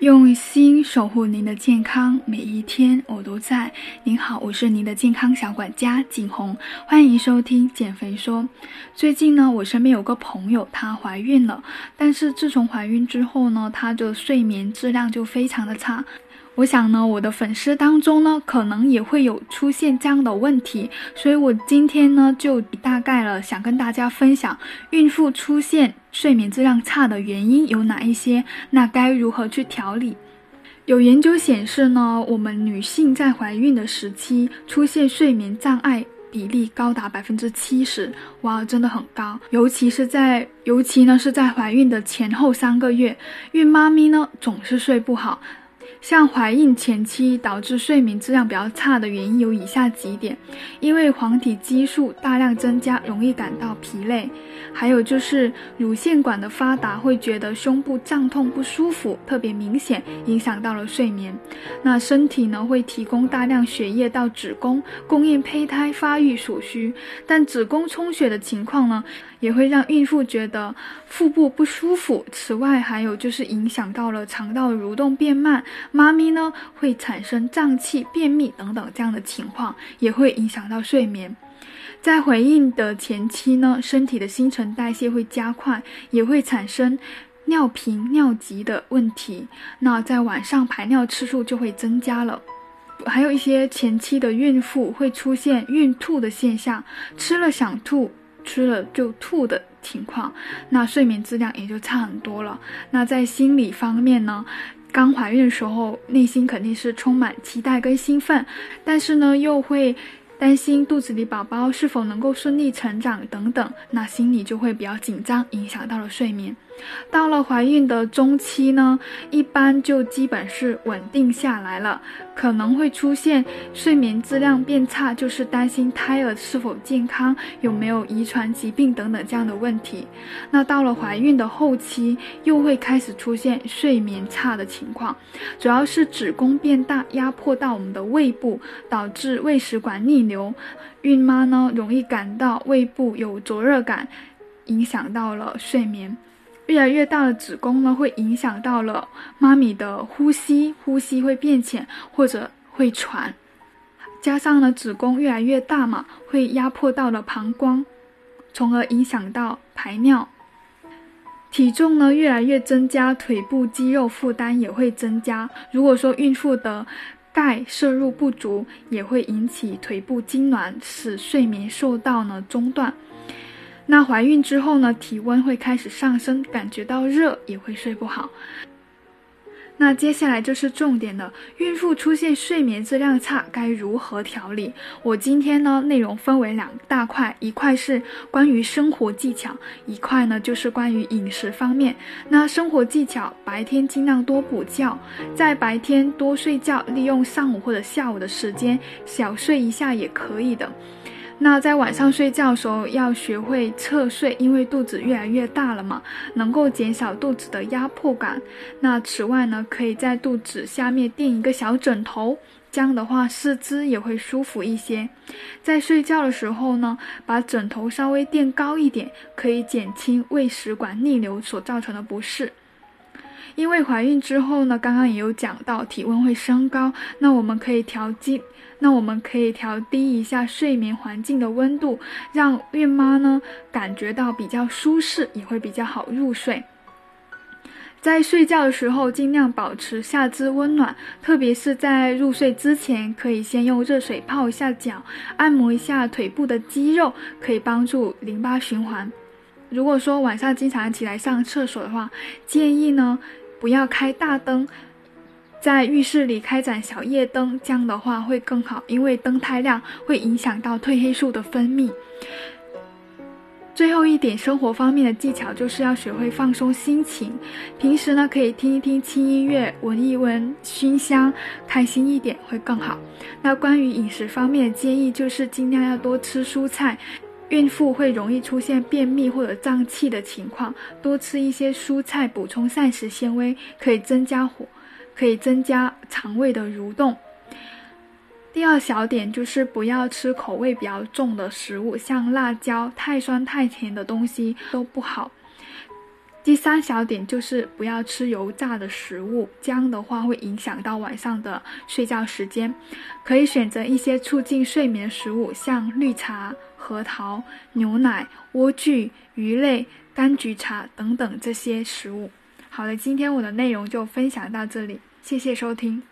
用心守护您的健康，每一天我都在。您好，我是您的健康小管家景红，欢迎收听减肥说。最近呢，我身边有个朋友，她怀孕了，但是自从怀孕之后呢，她的睡眠质量就非常的差。我想呢，我的粉丝当中呢，可能也会有出现这样的问题，所以我今天呢，就大概了想跟大家分享孕妇出现睡眠质量差的原因有哪一些，那该如何去调理？有研究显示呢，我们女性在怀孕的时期出现睡眠障碍比例高达百分之七十，哇，真的很高，尤其是在尤其呢是在怀孕的前后三个月，孕妈咪呢总是睡不好。像怀孕前期导致睡眠质量比较差的原因有以下几点：因为黄体激素大量增加，容易感到疲累；还有就是乳腺管的发达，会觉得胸部胀痛不舒服，特别明显，影响到了睡眠。那身体呢会提供大量血液到子宫，供应胚胎发育所需，但子宫充血的情况呢？也会让孕妇觉得腹部不舒服。此外，还有就是影响到了肠道蠕动变慢，妈咪呢会产生胀气、便秘等等这样的情况，也会影响到睡眠。在怀孕的前期呢，身体的新陈代谢会加快，也会产生尿频、尿急的问题。那在晚上排尿次数就会增加了。还有一些前期的孕妇会出现孕吐的现象，吃了想吐。吃了就吐的情况，那睡眠质量也就差很多了。那在心理方面呢，刚怀孕的时候，内心肯定是充满期待跟兴奋，但是呢，又会。担心肚子里宝宝是否能够顺利成长等等，那心里就会比较紧张，影响到了睡眠。到了怀孕的中期呢，一般就基本是稳定下来了，可能会出现睡眠质量变差，就是担心胎儿是否健康，有没有遗传疾病等等这样的问题。那到了怀孕的后期，又会开始出现睡眠差的情况，主要是子宫变大，压迫到我们的胃部，导致胃食管逆流。孕妈呢容易感到胃部有灼热感，影响到了睡眠。越来越大的子宫呢，会影响到了妈咪的呼吸，呼吸会变浅或者会喘。加上呢，子宫越来越大嘛，会压迫到了膀胱，从而影响到排尿。体重呢越来越增加，腿部肌肉负担也会增加。如果说孕妇的钙摄入不足也会引起腿部痉挛，使睡眠受到呢中断。那怀孕之后呢，体温会开始上升，感觉到热也会睡不好。那接下来就是重点了，孕妇出现睡眠质量差该如何调理？我今天呢内容分为两大块，一块是关于生活技巧，一块呢就是关于饮食方面。那生活技巧，白天尽量多补觉，在白天多睡觉，利用上午或者下午的时间小睡一下也可以的。那在晚上睡觉的时候要学会侧睡，因为肚子越来越大了嘛，能够减少肚子的压迫感。那此外呢，可以在肚子下面垫一个小枕头，这样的话四肢也会舒服一些。在睡觉的时候呢，把枕头稍微垫高一点，可以减轻胃食管逆流所造成的不适。因为怀孕之后呢，刚刚也有讲到体温会升高，那我们可以调低，那我们可以调低一下睡眠环境的温度，让孕妈呢感觉到比较舒适，也会比较好入睡。在睡觉的时候，尽量保持下肢温暖，特别是在入睡之前，可以先用热水泡一下脚，按摩一下腿部的肌肉，可以帮助淋巴循环。如果说晚上经常起来上厕所的话，建议呢。不要开大灯，在浴室里开盏小夜灯，这样的话会更好，因为灯太亮会影响到褪黑素的分泌。最后一点，生活方面的技巧就是要学会放松心情。平时呢，可以听一听轻音乐，闻一闻熏香，开心一点会更好。那关于饮食方面的建议，就是尽量要多吃蔬菜。孕妇会容易出现便秘或者胀气的情况，多吃一些蔬菜，补充膳食纤维，可以增加火，可以增加肠胃的蠕动。第二小点就是不要吃口味比较重的食物，像辣椒、太酸太甜的东西都不好。第三小点就是不要吃油炸的食物，这样的话会影响到晚上的睡觉时间。可以选择一些促进睡眠食物，像绿茶、核桃、牛奶、莴苣、鱼类、柑橘茶等等这些食物。好了，今天我的内容就分享到这里，谢谢收听。